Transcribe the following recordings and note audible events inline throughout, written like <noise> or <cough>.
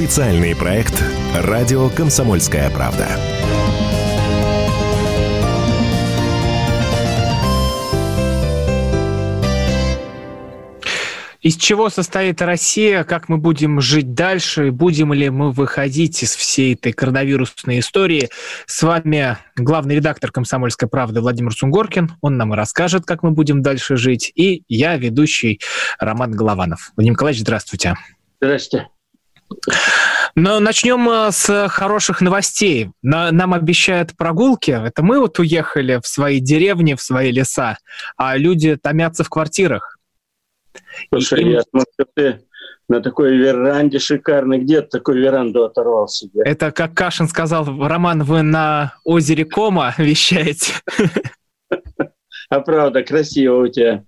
Специальный проект «Радио Комсомольская правда». Из чего состоит Россия, как мы будем жить дальше, будем ли мы выходить из всей этой коронавирусной истории. С вами главный редактор «Комсомольской правды» Владимир Сунгоркин. Он нам и расскажет, как мы будем дальше жить. И я, ведущий Роман Голованов. Владимир Николаевич, здравствуйте. Здравствуйте. Но начнем э, с хороших новостей. Нам обещают прогулки. Это мы вот уехали в свои деревни, в свои леса, а люди томятся в квартирах. Слушай, им... я смотрю, ты на такой веранде шикарной. Где ты такую веранду оторвал себе? Это, как Кашин сказал, Роман, вы на озере Кома вещаете. <laughs> А правда, красиво у тебя.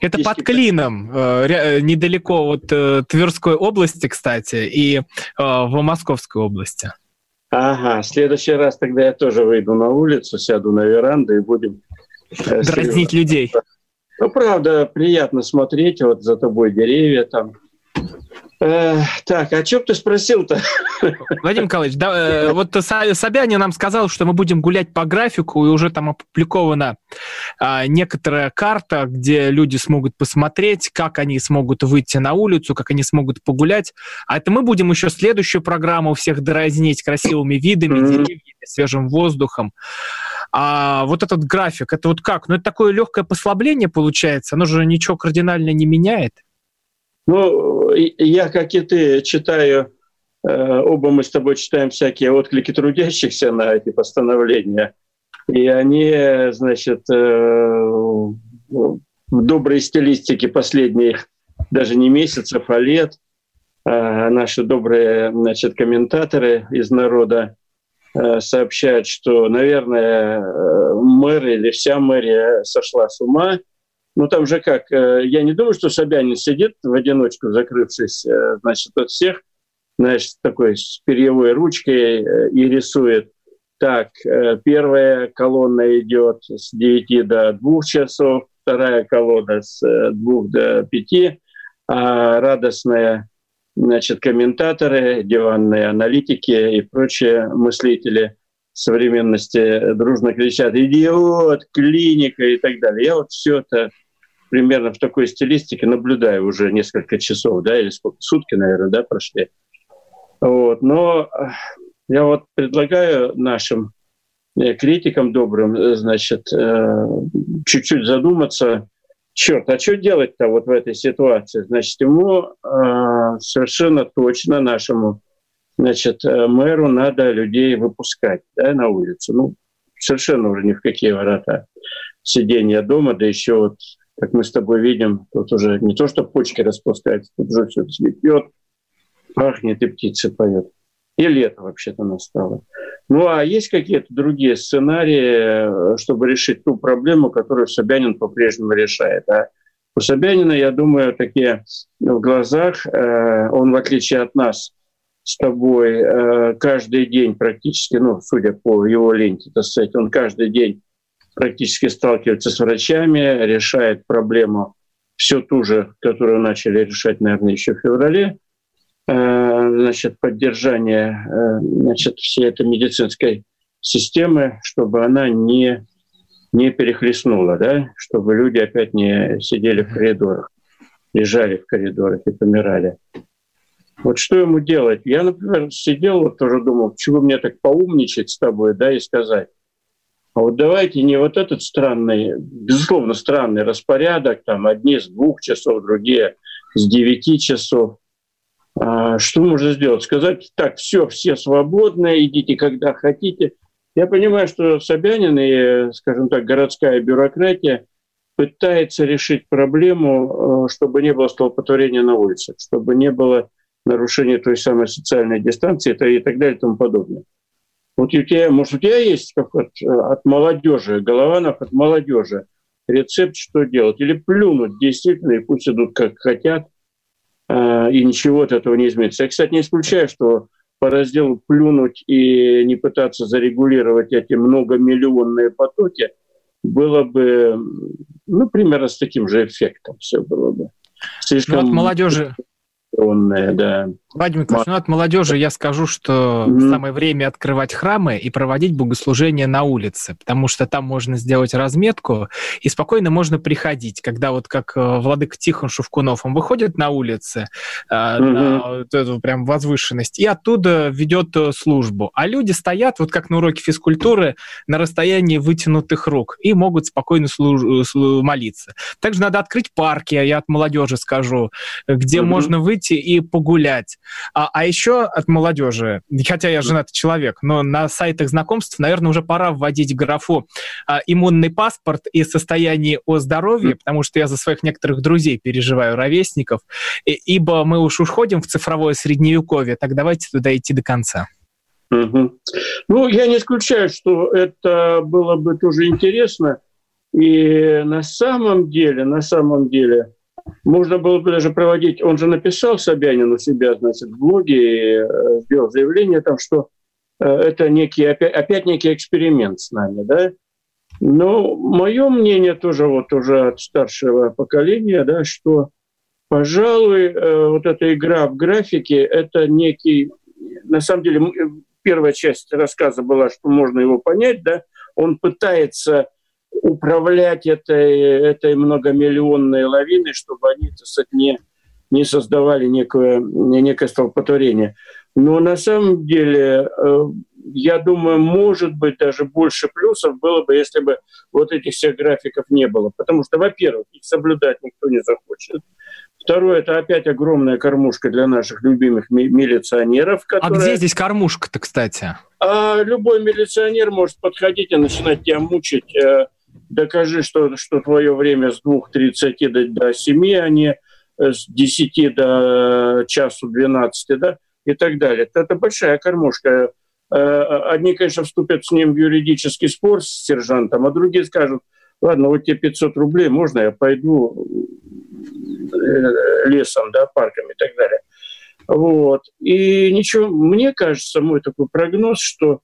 Это под Клином, э, э, недалеко от э, Тверской области, кстати, и в Московской области. Ага, в следующий раз тогда я тоже выйду на улицу, сяду на веранду и будем... Дразнить людей. Ну, правда, приятно смотреть, вот за тобой деревья там. Э, так, а что ты спросил-то? <laughs> Владимир Николаевич, да, э, вот Собянин нам сказал, что мы будем гулять по графику, и уже там опубликована э, некоторая карта, где люди смогут посмотреть, как они смогут выйти на улицу, как они смогут погулять. А это мы будем еще следующую программу всех дразнить красивыми видами, mm-hmm. деревьями, свежим воздухом. А вот этот график, это вот как? Ну, это такое легкое послабление получается, оно же ничего кардинально не меняет. Ну, я, как и ты, читаю, э, оба мы с тобой читаем всякие отклики трудящихся на эти постановления. И они, значит, э, в доброй стилистике последних даже не месяцев, а лет, а наши добрые значит, комментаторы из народа Э, сообщают, что, наверное, э, мэр или вся мэрия сошла с ума. Ну, там же как, э, я не думаю, что Собянин сидит в одиночку, закрывшись, значит, от всех, знаешь, такой с перьевой ручкой и рисует. Так, первая колонна идет с 9 до 2 часов, вторая колонна с 2 до 5, а радостная значит, комментаторы, диванные аналитики и прочие мыслители современности дружно кричат «идиот», «клиника» и так далее. Я вот все это примерно в такой стилистике наблюдаю уже несколько часов, да, или сколько, сутки, наверное, да, прошли. Вот. Но я вот предлагаю нашим э, критикам добрым, э, значит, э, чуть-чуть задуматься, черт, а что делать-то вот в этой ситуации? Значит, ему э, совершенно точно нашему значит, э, мэру надо людей выпускать да, на улицу. Ну, совершенно уже ни в какие ворота. Сидение дома, да еще вот, как мы с тобой видим, тут уже не то, что почки распускаются, тут уже все цветет, пахнет и птицы поет. И лето вообще-то настало. Ну а есть какие-то другие сценарии, чтобы решить ту проблему, которую Собянин по-прежнему решает? А у Собянина, я думаю, такие в глазах, э, он, в отличие от нас с тобой, э, каждый день практически, ну, судя по его ленте, так сказать, он каждый день практически сталкивается с врачами, решает проблему все ту же, которую начали решать, наверное, еще в феврале – Э, значит, поддержание э, значит, всей этой медицинской системы, чтобы она не, не перехлестнула, да? чтобы люди опять не сидели в коридорах, лежали в коридорах и помирали. Вот что ему делать? Я, например, сидел, вот тоже думал, чего мне так поумничать с тобой, да, и сказать. А вот давайте не вот этот странный, безусловно, странный распорядок, там одни с двух часов, другие с девяти часов – а, что можно сделать? Сказать, так, все, все свободны, идите когда хотите. Я понимаю, что Собянин и, скажем так, городская бюрократия пытается решить проблему, э, чтобы не было столпотворения на улицах, чтобы не было нарушения той самой социальной дистанции и так далее и тому подобное. Вот у тебя, может, у тебя есть как от, от молодежи, Голованов от молодежи, рецепт, что делать? Или плюнуть действительно, и пусть идут как хотят – а, и ничего от этого не изменится. Я, кстати, не исключаю, что по разделу плюнуть и не пытаться зарегулировать эти многомиллионные потоки было бы, ну, примерно с таким же эффектом все было бы. Слишком... Ну, от молодежи да. Владимир Николаевич, ну от молодежи я скажу, что mm-hmm. самое время открывать храмы и проводить богослужение на улице, потому что там можно сделать разметку и спокойно можно приходить, когда вот как э, владыка Тихон Шевкунов, он выходит на улице, mm-hmm. на вот эту прям возвышенность, и оттуда ведет э, службу. А люди стоят, вот как на уроке физкультуры, на расстоянии вытянутых рук и могут спокойно служ- молиться. Также надо открыть парки, я от молодежи скажу, где mm-hmm. можно выйти и погулять а, а еще от молодежи, хотя я женатый человек, но на сайтах знакомств, наверное, уже пора вводить графу а, иммунный паспорт и состояние о здоровье, потому что я за своих некоторых друзей переживаю, ровесников, и, ибо мы уж уходим в цифровое средневековье, так давайте туда идти до конца. Угу. Ну, я не исключаю, что это было бы тоже интересно. И на самом деле, на самом деле, можно было бы даже проводить, он же написал Собянин у себя, значит, в блоге, э, сделал заявление там, что э, это некий, опять, опять некий эксперимент с нами, да. Но мое мнение тоже вот уже от старшего поколения, да, что, пожалуй, э, вот эта игра в графике – это некий, на самом деле, первая часть рассказа была, что можно его понять, да, он пытается управлять этой, этой многомиллионной лавиной, чтобы они, так сказать, не, не создавали некое, некое столпотворение. Но на самом деле, э, я думаю, может быть, даже больше плюсов было бы, если бы вот этих всех графиков не было. Потому что, во-первых, их соблюдать никто не захочет. Второе, это опять огромная кормушка для наших любимых милиционеров. А которые... А где здесь кормушка-то, кстати? А любой милиционер может подходить и начинать тебя мучить э, докажи, что, что твое время с 2.30 до, до 7, а не э, с 10 до часу 12, да, и так далее. Это, большая кормушка. Э, одни, конечно, вступят с ним в юридический спор с сержантом, а другие скажут, ладно, вот тебе 500 рублей, можно я пойду э, лесом, да, парком и так далее. Вот. И ничего, мне кажется, мой такой прогноз, что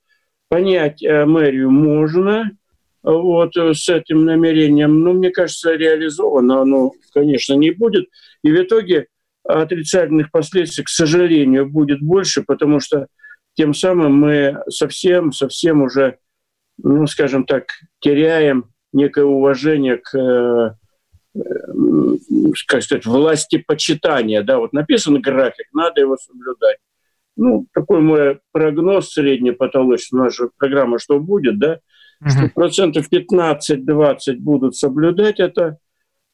понять мэрию можно – вот, э, с этим намерением, но мне кажется, реализовано оно, конечно, не будет. И в итоге отрицательных последствий, к сожалению, будет больше, потому что тем самым мы совсем, совсем уже, ну, скажем так, теряем некое уважение к, э, как сказать, власти почитания. Да, вот написан график, надо его соблюдать. Ну, такой мой прогноз средний потолочный, наша программа «Что будет», да, что процентов 15-20 будут соблюдать это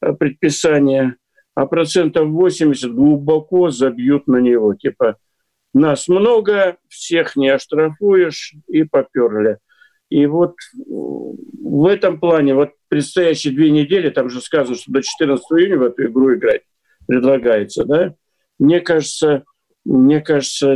э, предписание, а процентов 80 глубоко забьют на него. Типа, нас много, всех не оштрафуешь, и поперли. И вот в этом плане, вот предстоящие две недели, там же сказано, что до 14 июня в эту игру играть предлагается, да? Мне кажется, мне кажется,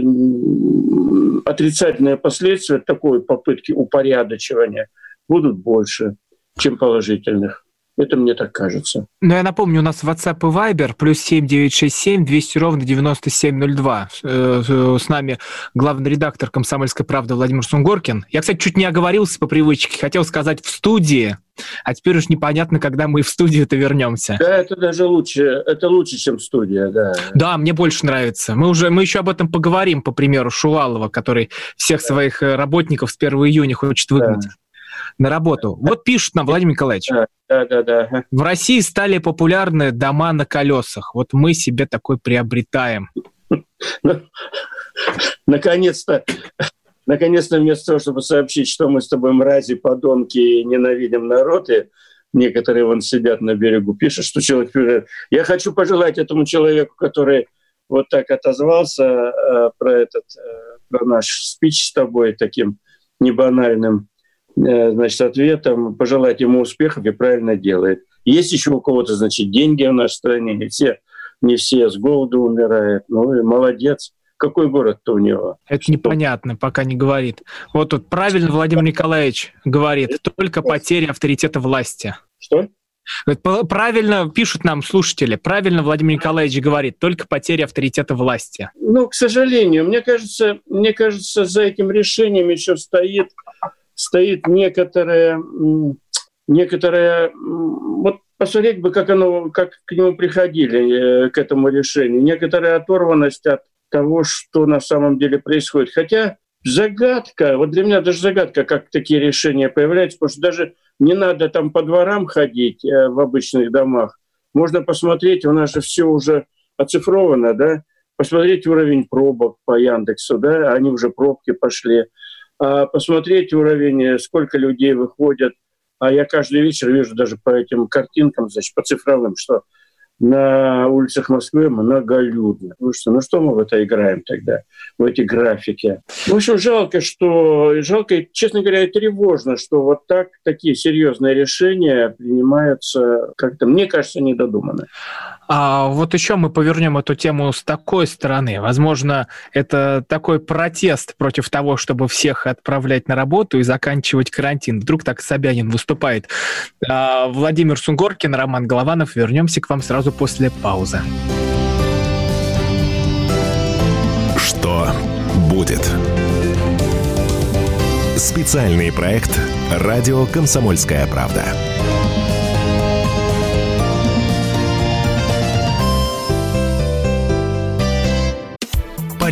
отрицательные последствия такой попытки упорядочивания будут больше, чем положительных. Это мне так кажется. Ну, я напомню, у нас WhatsApp и Viber плюс 7967 200 ровно 9702. Э, э, с нами главный редактор «Комсомольской правды» Владимир Сунгоркин. Я, кстати, чуть не оговорился по привычке. Хотел сказать «в студии», а теперь уж непонятно, когда мы в студию-то вернемся. Да, это даже лучше, это лучше, чем студия, да. Да, мне больше нравится. Мы уже, мы еще об этом поговорим, по примеру Шувалова, который всех да. своих э, работников с 1 июня хочет выгнать. Да на работу. Вот пишут нам, Владимир Николаевич. Да, да, да. В России стали популярны дома на колесах. Вот мы себе такой приобретаем. Ну, наконец-то Наконец-то вместо того, чтобы сообщить, что мы с тобой мрази, подонки и ненавидим народ, и некоторые вон сидят на берегу, пишут, что человек... Я хочу пожелать этому человеку, который вот так отозвался э, про этот, э, про наш спич с тобой таким небанальным, значит, ответом, пожелать ему успехов и правильно делает. Есть еще у кого-то, значит, деньги в нашей стране, не все, не все с голоду умирают. Ну и молодец. Какой город-то у него? Это Что? непонятно, пока не говорит. Вот тут правильно Владимир Николаевич говорит, только потеря авторитета власти. Что? Правильно пишут нам слушатели, правильно Владимир Николаевич говорит, только потеря авторитета власти. Ну, к сожалению, мне кажется, мне кажется, за этим решением еще стоит стоит некоторая, некоторая вот посмотреть бы, как, оно, как к нему приходили, э, к этому решению. Некоторая оторванность от того, что на самом деле происходит. Хотя загадка, вот для меня даже загадка, как такие решения появляются, потому что даже не надо там по дворам ходить э, в обычных домах. Можно посмотреть, у нас же все уже оцифровано, да, посмотреть уровень пробок по Яндексу, да, они уже пробки пошли, посмотреть уровень, э, сколько людей выходят. А я каждый вечер вижу даже по этим картинкам, значит, по цифровым, что на улицах Москвы многолюдно. Ну что, ну что мы в это играем тогда, в эти графики? В общем, жалко, что, жалко, честно говоря, и тревожно, что вот так такие серьезные решения принимаются как-то, мне кажется, недодуманно. А вот еще мы повернем эту тему с такой стороны. Возможно, это такой протест против того, чтобы всех отправлять на работу и заканчивать карантин. Вдруг так Собянин выступает. А, Владимир Сунгоркин, Роман Голованов. Вернемся к вам сразу после паузы. Что будет? Специальный проект «Радио Комсомольская правда».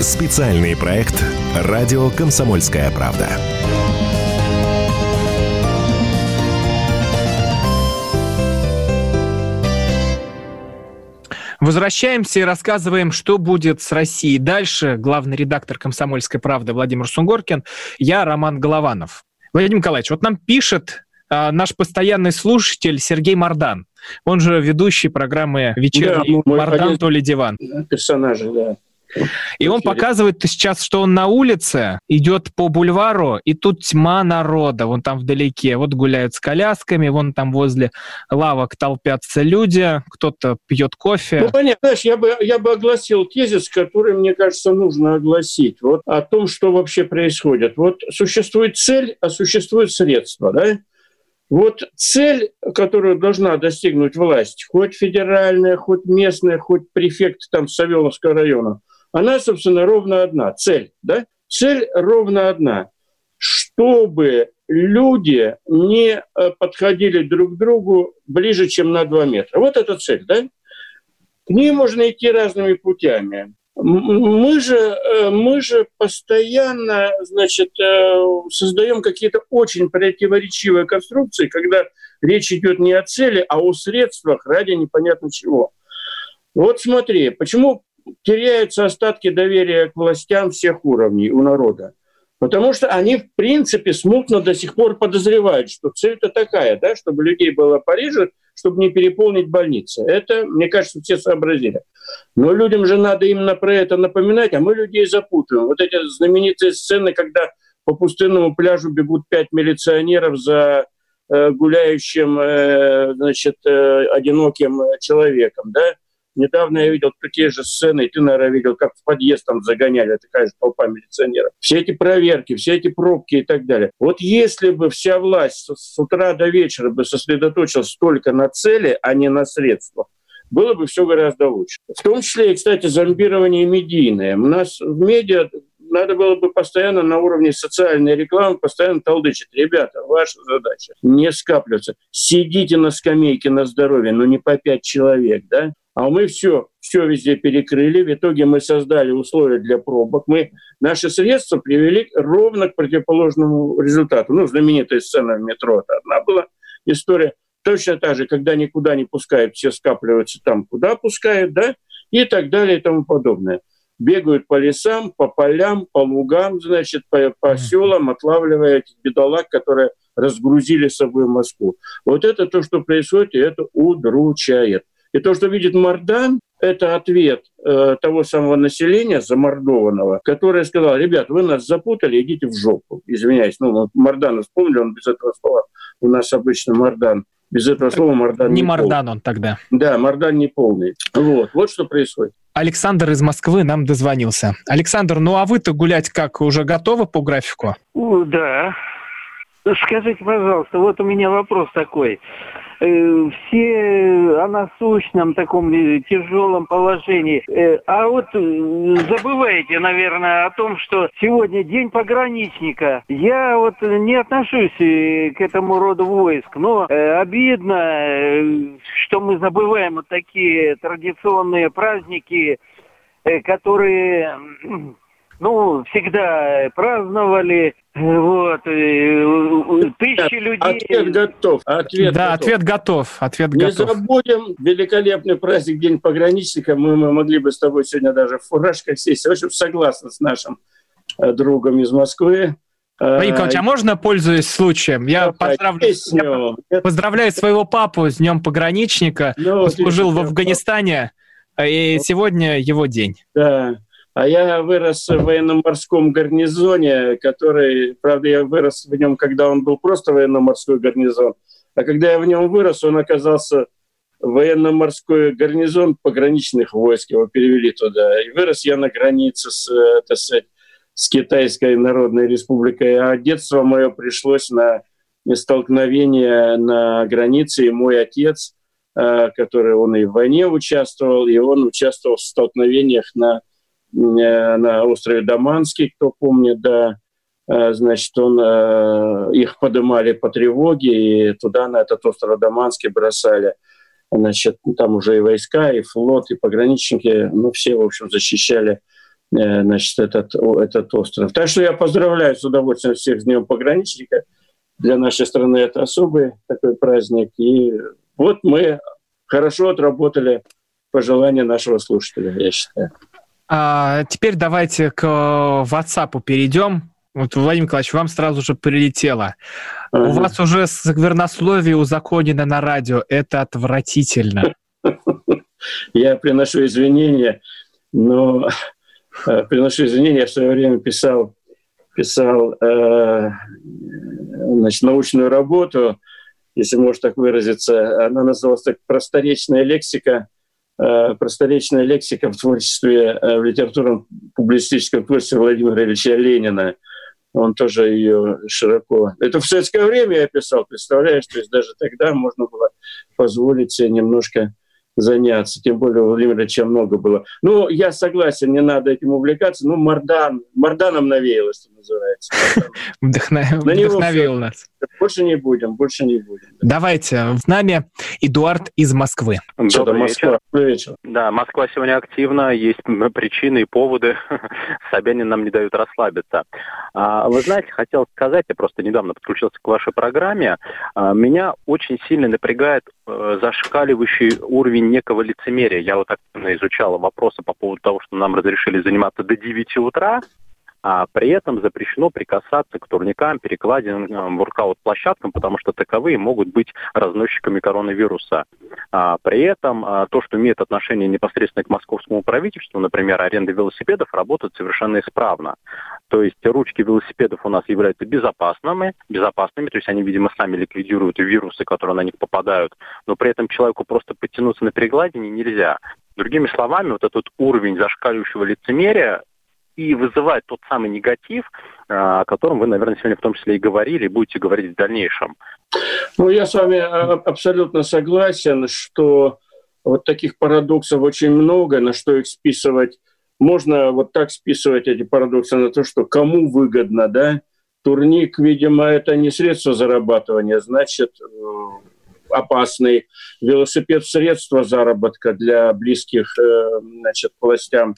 Специальный проект «Радио Комсомольская правда». Возвращаемся и рассказываем, что будет с Россией дальше. Главный редактор «Комсомольской правды» Владимир Сунгоркин. Я Роман Голованов. Владимир Николаевич, вот нам пишет э, наш постоянный слушатель Сергей Мардан. Он же ведущий программы «Вечерний да, Мардан, то ли диван». Персонажи, да. И он показывает сейчас, что он на улице, идет по бульвару, и тут тьма народа, вон там вдалеке. Вот гуляют с колясками, вон там возле лавок толпятся люди, кто-то пьет кофе. Ну, понятно, знаешь, я бы, я бы огласил тезис, который, мне кажется, нужно огласить. Вот о том, что вообще происходит. Вот существует цель, а существует средство, да? Вот цель, которую должна достигнуть власть, хоть федеральная, хоть местная, хоть префект там Савеловского района – она, собственно, ровно одна. Цель, да? Цель ровно одна. Чтобы люди не э, подходили друг к другу ближе, чем на 2 метра. Вот эта цель, да? К ней можно идти разными путями. Мы же, э, мы же постоянно значит, э, создаем какие-то очень противоречивые конструкции, когда речь идет не о цели, а о средствах ради непонятно чего. Вот смотри, почему теряются остатки доверия к властям всех уровней у народа. Потому что они, в принципе, смутно до сих пор подозревают, что цель-то такая, да, чтобы людей было в Париже, чтобы не переполнить больницы. Это, мне кажется, все сообразили. Но людям же надо именно про это напоминать, а мы людей запутываем. Вот эти знаменитые сцены, когда по пустынному пляжу бегут пять милиционеров за э, гуляющим, э, значит, э, одиноким человеком, да, Недавно я видел такие же сцены, и ты, наверное, видел, как в подъезд там загоняли, такая же толпа милиционеров. Все эти проверки, все эти пробки и так далее. Вот если бы вся власть с утра до вечера бы сосредоточилась только на цели, а не на средствах, было бы все гораздо лучше. В том числе кстати, зомбирование медийное. У нас в медиа надо было бы постоянно на уровне социальной рекламы постоянно толдычить. Ребята, ваша задача не скапливаться. Сидите на скамейке на здоровье, но не по пять человек, да? А мы все, все везде перекрыли. В итоге мы создали условия для пробок. Мы наши средства привели ровно к противоположному результату. Ну, знаменитая сцена в метро, это одна была история. Точно так же, когда никуда не пускают, все скапливаются там, куда пускают, да, и так далее и тому подобное. Бегают по лесам, по полям, по лугам, значит, по, по селам, отлавливая этих бедолаг, которые разгрузили с собой Москву. Вот это то, что происходит, и это удручает. И то, что видит Мардан, это ответ э, того самого населения замордованного, которое сказал, ребят, вы нас запутали, идите в жопу. Извиняюсь, ну, Мардана вспомнили, он без этого слова у нас обычно Мардан. Без этого слова Мардан Не не Мардан он тогда. полный. Да, Мардан не полный. Вот, вот что происходит. Александр из Москвы нам дозвонился. Александр, ну а вы-то гулять как, уже готовы по графику? Да. Скажите, пожалуйста, вот у меня вопрос такой. Э, Все о насущном таком э, тяжелом положении. Э, А вот забываете, наверное, о том, что сегодня день пограничника. Я вот не отношусь к этому роду войск, но обидно, что мы забываем вот такие традиционные праздники, которые ну, всегда праздновали, э, вот, э, э, тысячи людей. Ответ готов. Ответ да, готов. ответ готов. Ответ Не готов. забудем великолепный праздник День пограничника. Мы, мы могли бы с тобой сегодня даже в фуражках сесть. В общем, согласна с нашим э, другом из Москвы. Владимир Николаевич, а можно, пользуясь случаем, я поздравлю, я поздравляю своего папу с Днем пограничника. Ну, Он служил в Афганистане, и сегодня его день. Да. А я вырос в военно-морском гарнизоне, который, правда, я вырос в нем, когда он был просто военно-морской гарнизон. А когда я в нем вырос, он оказался военно-морской гарнизон пограничных войск. Его перевели туда. И вырос я на границе с, э, так сказать, с Китайской Народной Республикой. А детство мое пришлось на столкновение на границе. И мой отец, э, который он и в войне участвовал, и он участвовал в столкновениях на на острове Даманский, кто помнит, да, Э, значит, он, э, их поднимали по тревоге, и туда, на этот остров Даманский бросали. Значит, там уже и войска, и флот, и пограничники, ну, все, в общем, защищали э, значит, этот, этот остров. Так что я поздравляю с удовольствием всех с Днем пограничника. Для нашей страны это особый такой праздник. И вот мы хорошо отработали пожелания нашего слушателя, я считаю. А, теперь давайте к WhatsApp перейдем. Вот, Владимир Николаевич, вам сразу же прилетело. У Ага. вас уже сквернословие узаконено на радио. Это отвратительно. <laughs> Я приношу извинения, но э, приношу извинения, я в свое время писал, писал э, значит, научную работу, если можно так выразиться. Она называлась так «Просторечная лексика», э, просторечная лексика в творчестве, э, в литературном публицистическом творчестве Владимира Ильича Ленина. Он тоже ее широко... Это в советское время я писал, представляешь? То есть даже тогда можно было позволить себе немножко заняться. Тем более у Владимира Ильича много было. Ну, я согласен, не надо этим увлекаться. Ну, Мардан, Марданом навеяло, что называется. <laughs> На Вдохновил нас. Больше не будем, больше не будем. Давайте, с нами Эдуард из Москвы. Что-то Добрый Москва. вечер. Добрый вечер. Да, Москва сегодня активна, есть причины и поводы. <laughs> Собянин нам не дают расслабиться. А, Вы знаете, хотел сказать, я просто недавно подключился к вашей программе, а, меня очень сильно напрягает э, зашкаливающий уровень некого лицемерия. Я вот активно изучала вопросы по поводу того, что нам разрешили заниматься до 9 утра, а при этом запрещено прикасаться к турникам, перекладинам, воркаут-площадкам, потому что таковые могут быть разносчиками коронавируса. А, при этом а, то, что имеет отношение непосредственно к московскому правительству, например, аренда велосипедов, работает совершенно исправно. То есть ручки велосипедов у нас являются безопасными, безопасными, то есть они, видимо, сами ликвидируют вирусы, которые на них попадают, но при этом человеку просто подтянуться на перекладине нельзя. Другими словами, вот этот уровень зашкаливающего лицемерия и вызывает тот самый негатив, а, о котором вы, наверное, сегодня в том числе и говорили, и будете говорить в дальнейшем. Ну, я с вами а, абсолютно согласен, что вот таких парадоксов очень много, на что их списывать. Можно вот так списывать эти парадоксы на то, что кому выгодно, да? Турник, видимо, это не средство зарабатывания, значит, э, опасный. Велосипед – средство заработка для близких, э, значит, властям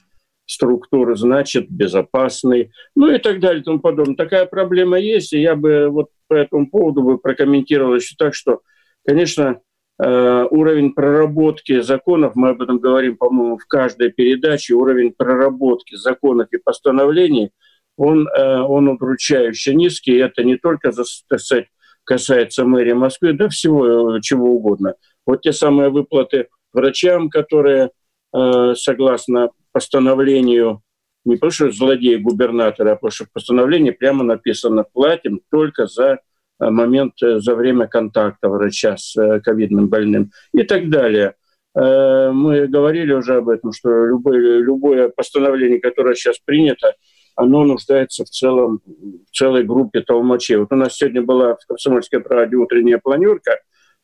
структуры, значит, безопасный, ну и так далее и тому подобное. Такая проблема есть, и я бы вот по этому поводу бы прокомментировал еще так, что, конечно, уровень проработки законов, мы об этом говорим, по-моему, в каждой передаче, уровень проработки законов и постановлений, он, э, он удручающе низкий, и это не только, так сказать, касается мэрии Москвы, да всего э, чего угодно. Вот те самые выплаты врачам, которые, э, согласно постановлению, не потому что злодей губернатора, а потому что в постановлении прямо написано, платим только за момент за время контакта врача с ковидным больным и так далее. Мы говорили уже об этом, что любое, любое постановление, которое сейчас принято, оно нуждается в, целом, в целой группе толмачей. Вот у нас сегодня была в «Комсомольской правде» утренняя планерка,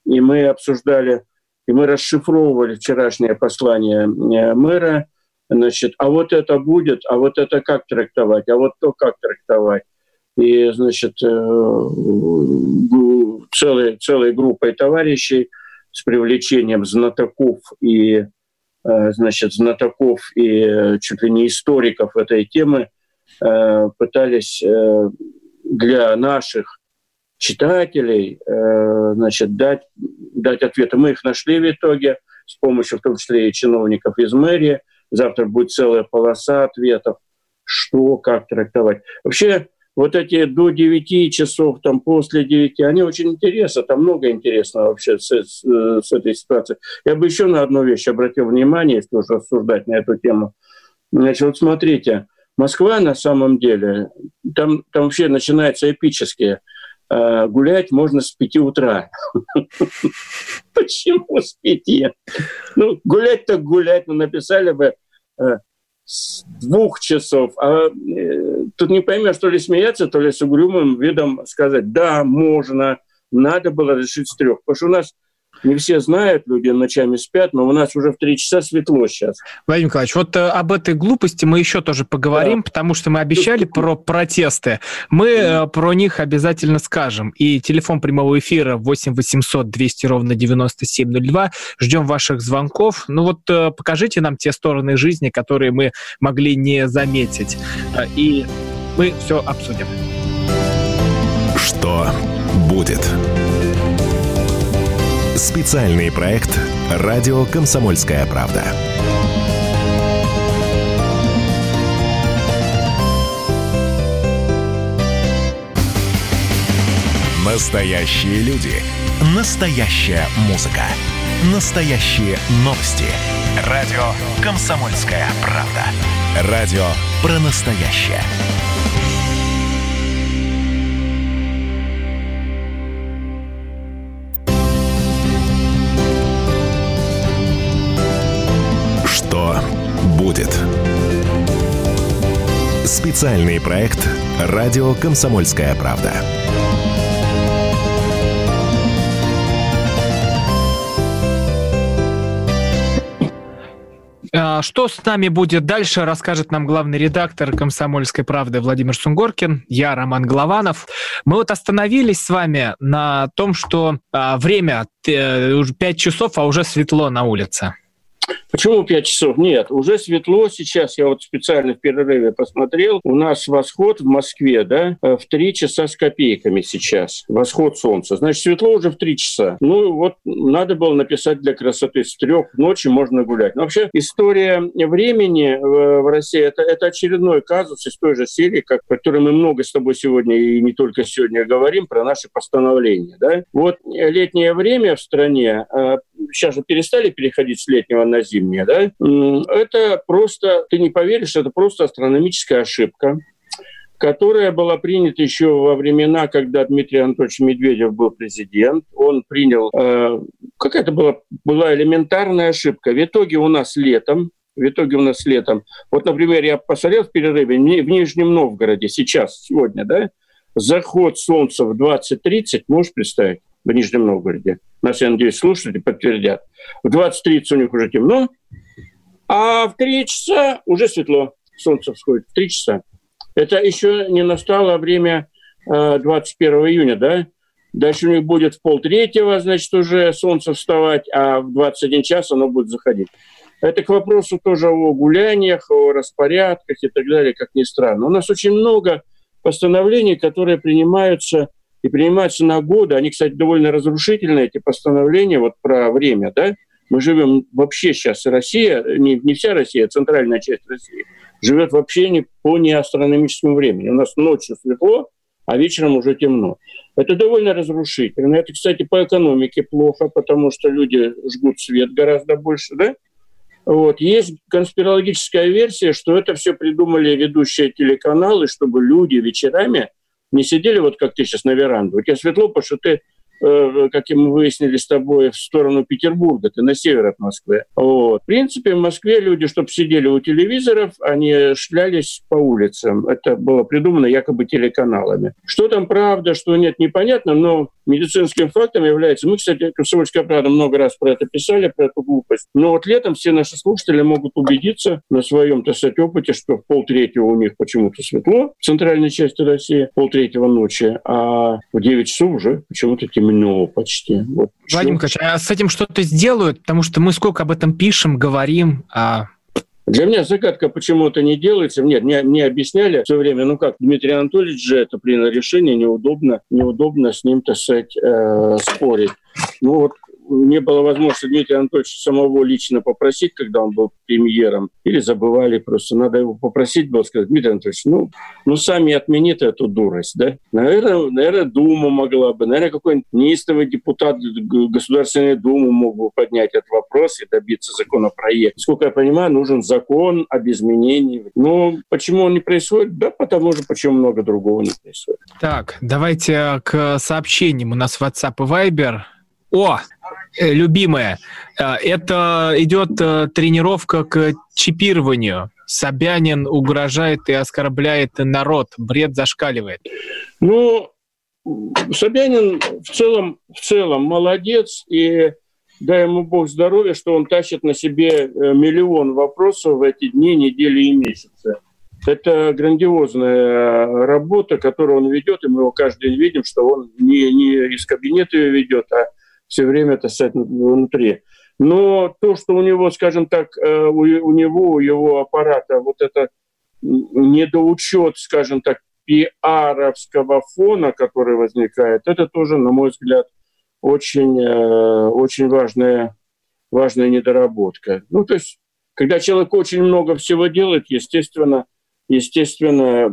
и мы обсуждали, и мы расшифровывали вчерашнее послание мэра, значит, а вот это будет, а вот это как трактовать, а вот то как трактовать. И, значит, э, целой, целой группой товарищей с привлечением знатоков и э, значит, знатоков и чуть ли не историков этой темы э, пытались для наших читателей значит, дать, дать ответы. Мы их нашли в итоге с помощью в том числе и чиновников из мэрии – Завтра будет целая полоса ответов, что, как трактовать. Вообще, вот эти до 9 часов, там после 9, они очень интересны, там много интересного вообще с, с, с этой ситуацией. Я бы еще на одну вещь обратил внимание, если уже рассуждать на эту тему. Значит, вот смотрите, Москва на самом деле, там, там вообще начинается эпические. Э, гулять можно с 5 утра. <laughs> Почему с 5? Ну, гулять так гулять, ну, написали бы э, двух часов. А э, тут не поймешь, то ли смеяться, то ли с угрюмым видом сказать, да, можно, надо было решить с трех. Потому что у нас не все знают, люди ночами спят, но у нас уже в три часа светло сейчас. Владимир Николаевич, вот э, об этой глупости мы еще тоже поговорим, да. потому что мы обещали <laughs> про протесты. Мы э, про них обязательно скажем. И телефон прямого эфира 8 800 200 ровно 9702. Ждем ваших звонков. Ну вот э, покажите нам те стороны жизни, которые мы могли не заметить. Э, и мы все обсудим. Что будет? Специальный проект «Радио Комсомольская правда». Настоящие люди. Настоящая музыка. Настоящие новости. Радио «Комсомольская правда». Радио про настоящее. Будет. Специальный проект «Радио Комсомольская правда». А, что с нами будет дальше, расскажет нам главный редактор «Комсомольской правды» Владимир Сунгоркин. Я Роман Голованов. Мы вот остановились с вами на том, что а, время э, уже 5 часов, а уже светло на улице. Почему 5 часов? Нет, уже светло сейчас. Я вот специально в перерыве посмотрел. У нас восход в Москве, да, э, в 3 часа с копейками сейчас. Восход солнца. Значит, светло уже в 3 часа. Ну, вот надо было написать для красоты. С трех ночи можно гулять. Но вообще история времени в России это, это очередной казус из той же серии, как, о которой мы много с тобой сегодня и не только сегодня говорим, про наши постановления. Да? Вот летнее время в стране, сейчас же перестали переходить с летнего на зимнее, да, это просто, ты не поверишь, это просто астрономическая ошибка которая была принята еще во времена, когда Дмитрий Анатольевич Медведев был президент. Он принял... Э, какая-то была, была элементарная ошибка. В итоге у нас летом, в итоге у нас летом... Вот, например, я посмотрел в перерыве в Нижнем Новгороде сейчас, сегодня, да, заход солнца в 20.30, можешь представить? В Нижнем Новгороде. Нас, я надеюсь, слушатели подтвердят. В 20.30 у них уже темно, а в 3 часа уже светло. Солнце всходит в 3 часа. Это еще не настало время 21 э, июня, да? Дальше у них будет в полтретьего, значит, уже солнце вставать, а в 21 час оно будет заходить. Это к вопросу тоже о гуляниях, о распорядках и так далее, как ни странно. У нас очень много постановлений, которые принимаются и принимаются на годы. Они, кстати, довольно разрушительные, эти постановления вот про время, да. Мы живем вообще сейчас, Россия, не, не вся Россия, а центральная часть России, живет вообще не по неастрономическому времени. У нас ночью светло, а вечером уже темно. Это довольно разрушительно. Это, кстати, по экономике плохо, потому что люди жгут свет гораздо больше, да? Вот. Есть конспирологическая версия, что это все придумали ведущие телеканалы, чтобы люди вечерами не сидели вот как ты сейчас на веранде. У тебя светло, потому что ты Э, как мы выяснили с тобой, в сторону Петербурга, ты на север от Москвы. Вот. В принципе, в Москве люди, чтобы сидели у телевизоров, они шлялись по улицам. Это было придумано якобы телеканалами. Что там правда, что нет, непонятно, но медицинским фактом является... Мы, кстати, «Комсомольская правда» много раз про это писали, про эту глупость. Но вот летом все наши слушатели могут убедиться на своем, так сказать, опыте, что в полтретьего у них почему-то светло в центральной части России, полтретьего ночи, а в 9 часов уже почему-то темно почти. Вот. Владимир Николаевич, а с этим что-то сделают? Потому что мы сколько об этом пишем, говорим, а для меня загадка, почему это не делается. Нет, мне, мне объясняли все время, ну как, Дмитрий Анатольевич же это принял решение, неудобно, неудобно с ним, так сказать, э, спорить. Ну вот не было возможности Дмитрия Анатольевича самого лично попросить, когда он был премьером, или забывали просто. Надо его попросить было сказать, Дмитрий Анатольевич, ну, ну сами отмените эту дурость, да? Наверное, наверное Дума могла бы, наверное, какой-нибудь неистовый депутат Государственной Думы мог бы поднять этот вопрос и добиться законопроекта. Сколько я понимаю, нужен закон об изменении. Ну, почему он не происходит? Да потому же, почему много другого не происходит. Так, давайте к сообщениям. У нас WhatsApp и Viber. О, э, любимая, э, это идет э, тренировка к чипированию. Собянин угрожает и оскорбляет народ. Бред зашкаливает. Ну, Собянин в целом, в целом молодец, и дай ему Бог здоровья, что он тащит на себе миллион вопросов в эти дни, недели и месяцы. Это грандиозная работа, которую он ведет, и мы его каждый день видим, что он не, не из кабинета ее ведет, а все время, так сказать, внутри. Но то, что у него, скажем так, э, у, у него, у его аппарата вот это недоучет, скажем так, пиаровского фона, который возникает, это тоже, на мой взгляд, очень, э, очень важная, важная недоработка. Ну, то есть, когда человек очень много всего делает, естественно, естественно,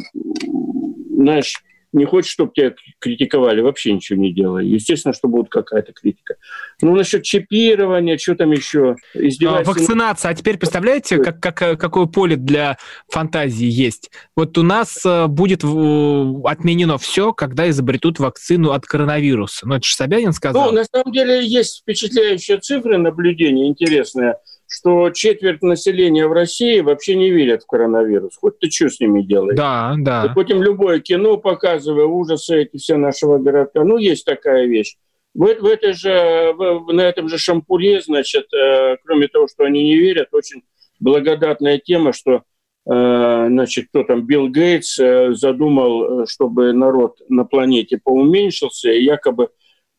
знаешь, не хочет, чтобы тебя критиковали, вообще ничего не делая. Естественно, что будет какая-то критика. Ну, насчет чипирования, что там еще? Издевайся... Вакцинация. А теперь представляете, как, как, какое поле для фантазии есть? Вот у нас э, будет отменено все, когда изобретут вакцину от коронавируса. Ну, это же Собянин сказал. Ну, на самом деле есть впечатляющие цифры наблюдения, интересные что четверть населения в России вообще не верят в коронавирус. Хоть ты что с ними делаешь? Да, да. Хоть им любое кино показывая, ужасы эти все нашего городка. Ну, есть такая вещь. В, в, этой же, в, на этом же шампуре, значит, э, кроме того, что они не верят, очень благодатная тема, что э, значит, кто там, Билл Гейтс э, задумал, э, чтобы народ на планете поуменьшился, и якобы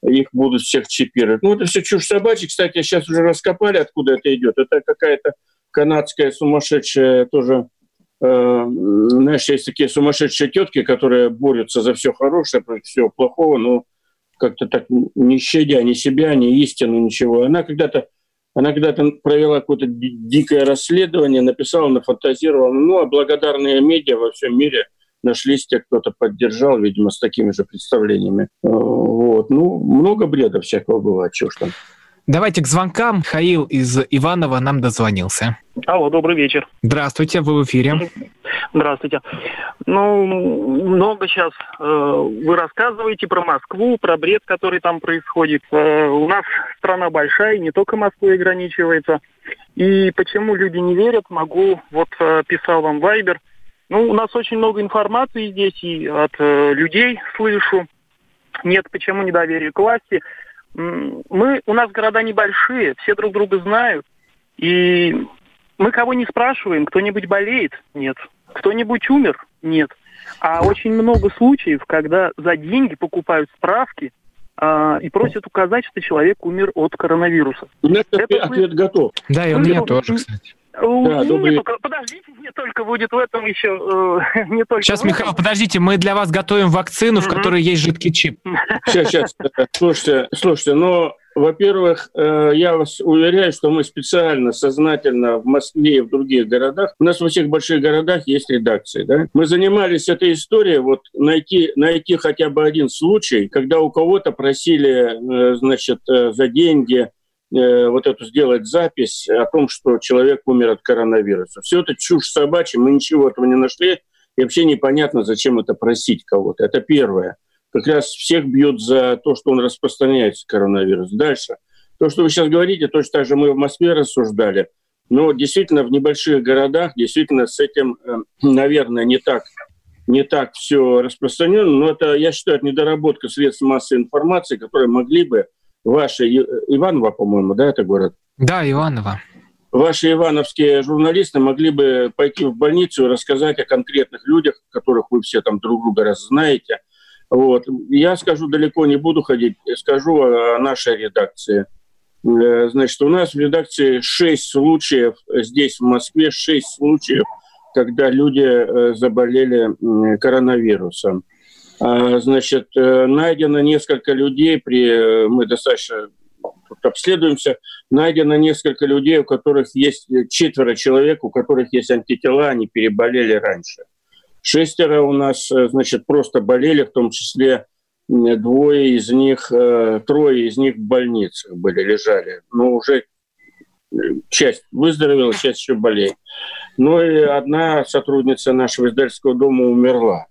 их будут всех чипировать. Ну, это все чушь собачья. Кстати, сейчас уже раскопали, откуда это идет. Это какая-то канадская сумасшедшая тоже э, знаешь, есть такие сумасшедшие тетки, которые борются за все хорошее, против всего плохого, но как-то так не щадя ни себя, ни истину, ничего. Она когда-то она когда-то провела какое-то дикое расследование, написала, нафантазировала. Ну, а благодарные медиа во всем мире нашлись те, кто-то поддержал, видимо, с такими же представлениями. Вот. Ну, много бреда всякого бывает, чего ж там. Давайте к звонкам. Хаил из Иванова нам дозвонился. Алло, добрый вечер. Здравствуйте, вы в эфире. Здравствуйте. Ну, много сейчас э, вы рассказываете про Москву, про бред, который там происходит. Э, у нас страна большая, не только Москвой ограничивается. И почему люди не верят, могу, вот э, писал вам Вайбер, ну, у нас очень много информации здесь и от э, людей слышу. Нет, почему недоверие к власти. Мы, у нас города небольшие, все друг друга знают. И мы кого не спрашиваем, кто-нибудь болеет? Нет. Кто-нибудь умер? Нет. А очень много случаев, когда за деньги покупают справки а, и просят указать, что человек умер от коронавируса. У меня Это ответ вы... готов. Да, и у меня тоже, кстати. Да, не, добрый... подождите, не только будет в этом еще... Э, <laughs> не только сейчас, Михаил, подождите, мы для вас готовим вакцину, в которой есть жидкий чип. <laughs> Сейчас, сейчас. Слушайте, слушайте, но, во-первых, э, я вас уверяю, что мы специально, сознательно в Москве и в других городах, у нас во всех больших городах есть редакции, да? Мы занимались этой историей, вот найти, найти хотя бы один случай, когда у кого-то просили, э, значит, э, за деньги Э, вот эту сделать запись о том, что человек умер от коронавируса. Все это чушь собачья, мы ничего этого не нашли. И вообще непонятно, зачем это просить кого-то. Это первое. Как раз всех бьет за то, что он распространяется, коронавирус. Дальше. То, что вы сейчас говорите, точно так же мы в Москве рассуждали. Но действительно в небольших городах действительно с этим, э, наверное, не так не так все распространено, но это, я считаю, это недоработка средств массовой информации, которые могли бы ваши, Иваново, по-моему, да, это город? Да, Иваново. Ваши ивановские журналисты могли бы пойти в больницу и рассказать о конкретных людях, которых вы все там друг друга раз знаете. Вот. Я скажу, далеко не буду ходить, скажу о нашей редакции. Э, значит, у нас в редакции шесть случаев, здесь в Москве шесть случаев – когда люди э, заболели коронавирусом. А, значит, э, найдено несколько людей, при, э, мы достаточно тут обследуемся, найдено несколько людей, у которых есть четверо человек, у которых есть антитела, они переболели раньше. Шестеро у нас, значит, просто болели, в том числе двое из них, трое из них в больницах были, лежали. Но уже часть выздоровела, часть еще болеет. Ну и одна сотрудница нашего издательского дома умерла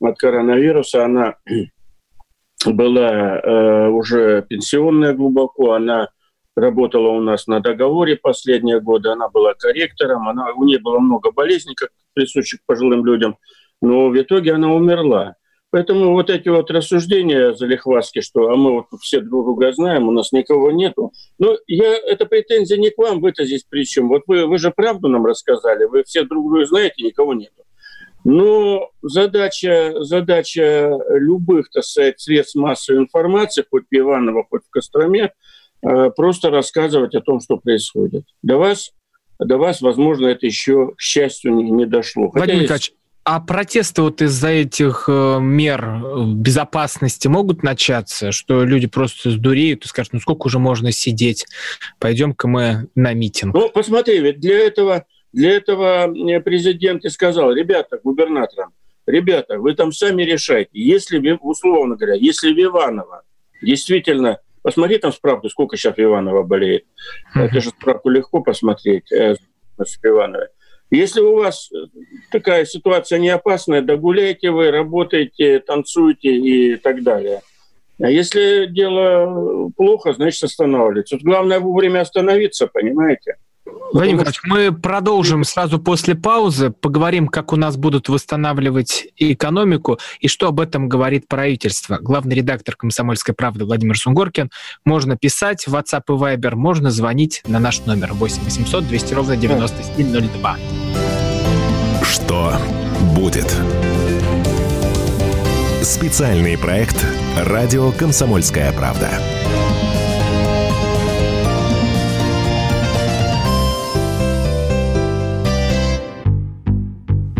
от коронавируса. Она <clears throat> была э, уже пенсионная глубоко, она работала у нас на договоре последние годы, она была корректором, она, у нее было много болезней, как присущих пожилым людям, но в итоге она умерла. Поэтому вот эти вот рассуждения залихваски, что а мы вот все друг друга знаем, у нас никого нету. Ну, я, это претензия не к вам, вы-то здесь при чем? Вот вы, вы же правду нам рассказали, вы все друг друга знаете, никого нету. Но задача, задача любых, так сказать, средств массовой информации, хоть в Иваново, хоть в Костроме, э, просто рассказывать о том, что происходит. До вас, до вас, возможно, это еще, к счастью, не, не дошло. Хотя Владимир Николаевич, а протесты вот из-за этих э, мер безопасности могут начаться, что люди просто сдуреют и скажут, ну сколько уже можно сидеть, пойдем-ка мы на митинг. Ну, посмотри, ведь для этого, для этого президент и сказал, ребята, губернаторам, ребята, вы там сами решайте. Если, условно говоря, если в Иваново действительно Посмотри там справку, сколько сейчас Иванова болеет. Mm-hmm. Это же справку легко посмотреть э, в Иванове. Если у вас такая ситуация не опасная, да гуляйте вы, работайте, танцуйте и так далее. А если дело плохо, значит останавливаться. главное вовремя остановиться, понимаете? Владимир Николаевич, мы продолжим сразу после паузы, поговорим, как у нас будут восстанавливать экономику и что об этом говорит правительство. Главный редактор «Комсомольской правды» Владимир Сунгоркин. Можно писать в WhatsApp и Viber, можно звонить на наш номер 8 800 200 ровно 9702. Что будет? Специальный проект «Радио Комсомольская правда».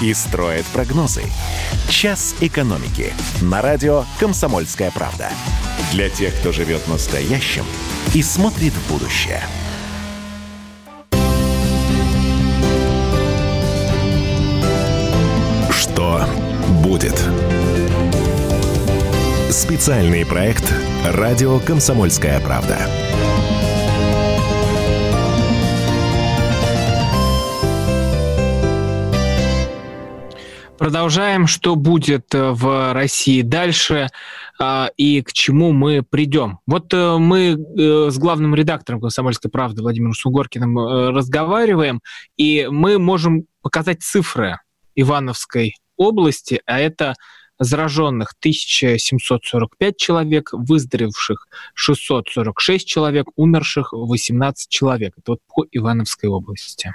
и строят прогнозы. «Час экономики» на радио «Комсомольская правда». Для тех, кто живет настоящим и смотрит в будущее. Что будет? Специальный проект «Радио Комсомольская правда». Продолжаем, что будет э, в России дальше а, и к чему мы придем. Вот э, мы э, с главным редактором «Комсомольской правды» Владимиром Сугоркиным разговариваем, и мы можем показать цифры Ивановской области, а это зараженных 1745 человек, выздоровевших 646 человек, умерших 18 человек. Это вот по Ивановской области.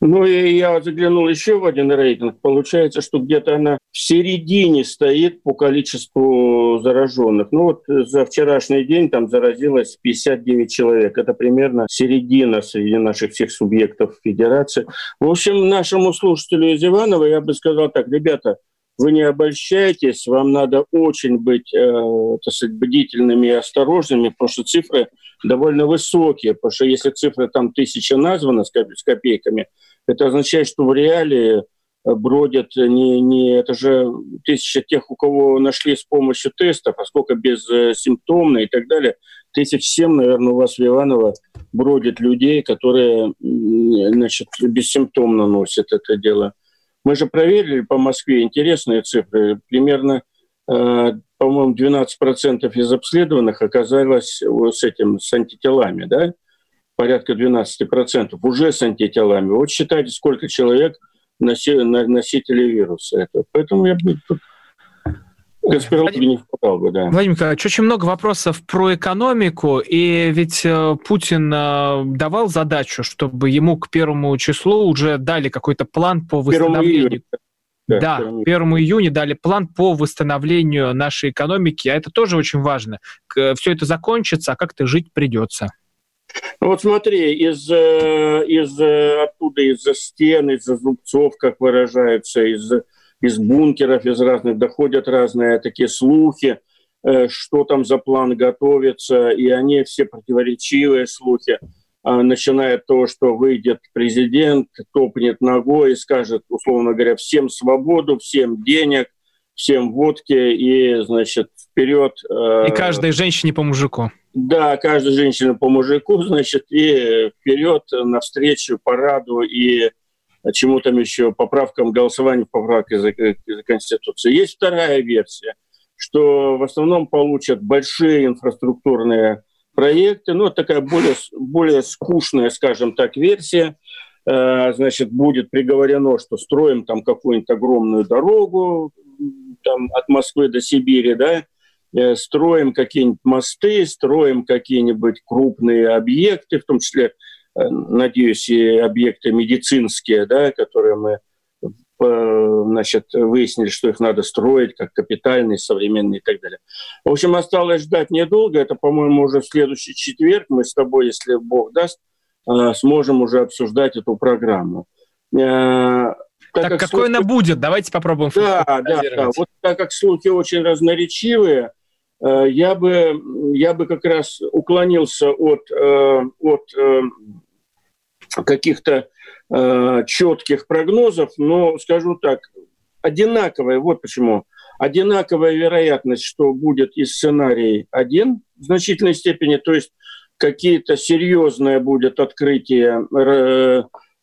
Ну и я заглянул еще в один рейтинг. Получается, что где-то она в середине стоит по количеству зараженных. Ну вот за вчерашний день там заразилось 59 человек. Это примерно середина среди наших всех субъектов федерации. В общем, нашему слушателю из Иванова я бы сказал так, ребята, вы не обольщайтесь, вам надо очень быть э, сказать, бдительными и осторожными, потому что цифры довольно высокие, потому что если цифра там тысяча названа с копейками, это означает, что в реале бродят не, не это же тысяча тех, у кого нашли с помощью тестов, а сколько без э, и так далее. Тысяч семь, наверное, у вас в Иваново бродит людей, которые значит, бессимптомно носят это дело. Мы же проверили по Москве интересные цифры. Примерно, э, по-моему, 12% из обследованных оказалось с этим, с антителами, да? Порядка 12% уже с антителами. Вот считайте, сколько человек – носители вируса. Это. Поэтому я бы тут конспирологию не впадал бы, да. Владимир Николаевич, очень много вопросов про экономику, и ведь э, Путин э, давал задачу, чтобы ему к первому числу уже дали какой-то план по восстановлению. Да, да 1 июня дали план по восстановлению нашей экономики, а это тоже очень важно. Все это закончится, а как-то жить придется. Ну вот смотри, из, э, из э, оттуда, из-за стен, из-за зубцов, как выражаются, из, из бункеров, из разных, доходят разные такие слухи, э, что там за план готовится, и они все противоречивые слухи начиная от того, что выйдет президент, топнет ногой и скажет, условно говоря, всем свободу, всем денег, всем водки и, значит, вперед. И каждой женщине по мужику. Да, каждая женщина по мужику, значит, и вперед навстречу параду и чему там еще, поправкам голосования, поправки за, за Конституцию. Есть вторая версия, что в основном получат большие инфраструктурные проекты, ну, такая более, более скучная, скажем так, версия. Э, значит, будет приговорено, что строим там какую-нибудь огромную дорогу там, от Москвы до Сибири, да, Э, строим какие-нибудь мосты, строим какие-нибудь крупные объекты, в том числе, э, надеюсь, и объекты медицинские, да, которые мы значит, выяснили, что их надо строить как капитальные, современные и так далее. В общем, осталось ждать недолго. Это, по-моему, уже в следующий четверг мы с тобой, если Бог даст, сможем уже обсуждать эту программу. Так, так как какой слухи... она будет? Давайте попробуем. Да, да, да. Вот так как слухи очень разноречивые, Э, я бы, я бы как раз уклонился от, э, от э, каких-то четких прогнозов, но скажу так, одинаковая, вот почему, одинаковая вероятность, что будет и сценарий один в значительной степени, то есть какие-то серьезное будет открытие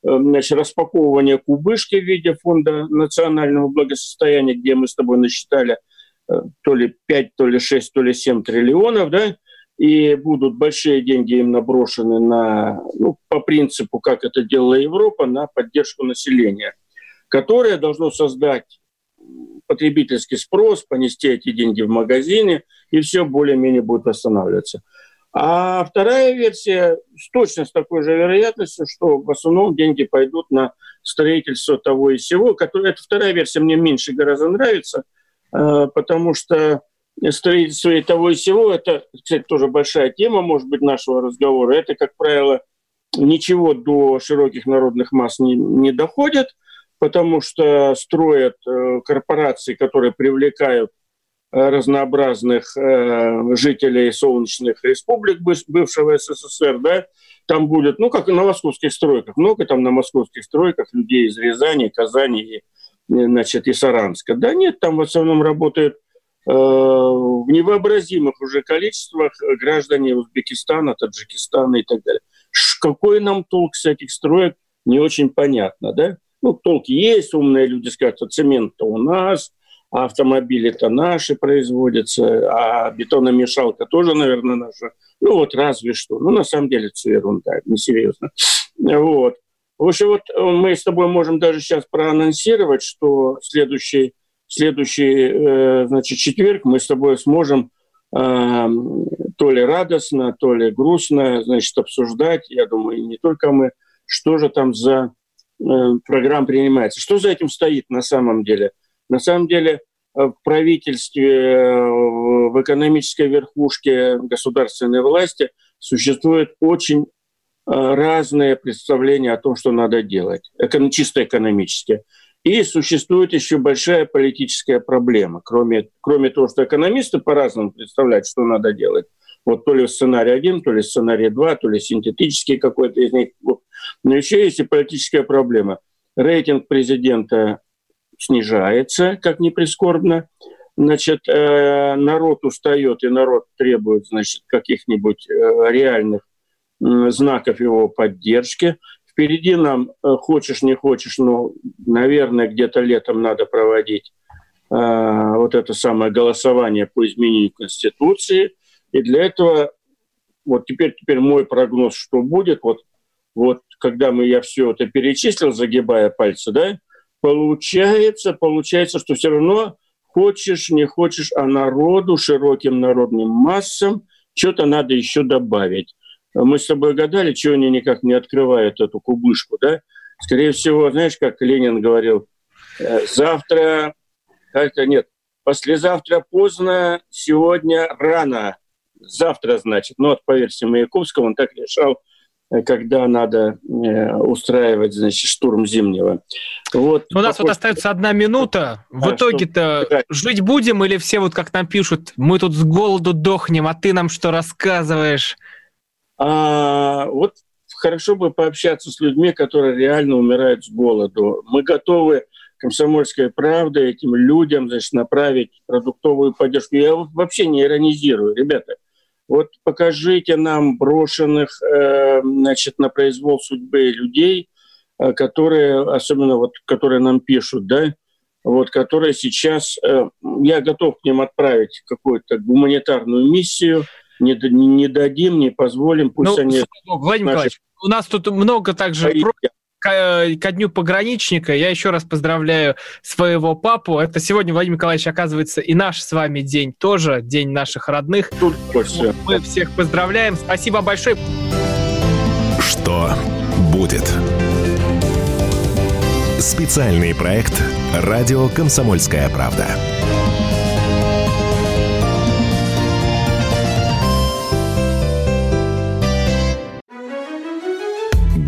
значит, распаковывание кубышки в виде фонда национального благосостояния, где мы с тобой насчитали – Э, то ли 5, то ли 6, то ли 7 триллионов, да, и будут большие деньги им наброшены на, ну, по принципу, как это делала Европа, на поддержку населения, которое должно создать потребительский спрос, понести эти деньги в магазине, и все более-менее будет восстанавливаться. А вторая версия с точно с такой же вероятностью, что в основном деньги пойдут на строительство того и сего. Которое, эта вторая версия мне меньше гораздо нравится – Э, потому что строительство и того и всего, это, кстати, тоже большая тема, может быть, нашего разговора. Это, как правило, ничего до широких народных масс не, не доходит, потому что строят э, корпорации, которые привлекают э, разнообразных жителей солнечных республик бывшего СССР, да, там будет, ну, как на московских стройках, много там на московских стройках людей из Рязани, Казани значит, и Саранска. Да нет, там в основном работают э, в невообразимых уже количествах граждане Узбекистана, Таджикистана и так далее. Какой нам толк с этих строек, не очень понятно, да? Ну, толк есть, умные люди скажут, что цемент-то у нас, а автомобили-то наши производятся, а бетономешалка тоже, наверное, наша. Ну, вот разве что. Ну, на самом деле, это ерунда, несерьезно. Вот. В общем, вот э, мы с тобой можем даже сейчас проанонсировать, что следующий, следующий э, значит, четверг мы с тобой сможем э, то ли радостно, то ли грустно значит, обсуждать, я думаю, не только мы, что же там за программа принимается. Что за этим стоит на самом деле? На самом деле в правительстве, в экономической верхушке государственной власти существует очень Э, разные представления о том, что надо делать, чисто экономически. И существует еще большая политическая проблема. Кроме, кроме того, что экономисты по-разному представляют, что надо делать. Вот то ли сценарий один, то ли сценарий два, то ли синтетический какой-то из них. Но еще есть и политическая проблема. Рейтинг президента снижается, как ни прискорбно. Значит, э, народ устает, и народ требует, значит, каких-нибудь э, реальных знаков его поддержки. Впереди нам, э, хочешь не хочешь, но, наверное, где-то летом надо проводить э, вот это самое голосование по изменению Конституции. И для этого, вот теперь, теперь мой прогноз, что будет, вот, вот когда мы, я все это перечислил, загибая пальцы, да, получается, получается, что все равно хочешь, не хочешь, а народу, широким народным массам что-то надо еще добавить мы с тобой гадали, чего они никак не открывают эту кубышку, да? Скорее всего, знаешь, как Ленин говорил, э, завтра, как-то нет, послезавтра поздно, сегодня рано. Завтра, значит. Ну, вот по версии Маяковского, он так решал, э, когда надо э, устраивать, значит, штурм зимнего. Вот, У нас вот остается одна минута. В а, итоге-то что... жить будем или все вот как нам пишут, мы тут с голоду дохнем, а ты нам что рассказываешь? А, вот хорошо бы пообщаться с людьми, которые реально умирают с голоду. Мы готовы комсомольской правдой этим людям значит, направить продуктовую поддержку. Я вообще не иронизирую, ребята. Вот покажите нам брошенных э, значит, на произвол судьбы людей, э, которые, особенно вот, которые нам пишут, да, вот, которые сейчас, э, я готов к ним отправить какую-то гуманитарную миссию – не, не дадим, не позволим, пусть ну, они... Владимир наши... Николаевич, у нас тут много также к, ко дню пограничника. Я еще раз поздравляю своего папу. Это сегодня, Владимир Николаевич, оказывается, и наш с вами день тоже, день наших родных. Тут все. Мы всех поздравляем. Спасибо большое. Что будет? Специальный проект «Радио Комсомольская правда».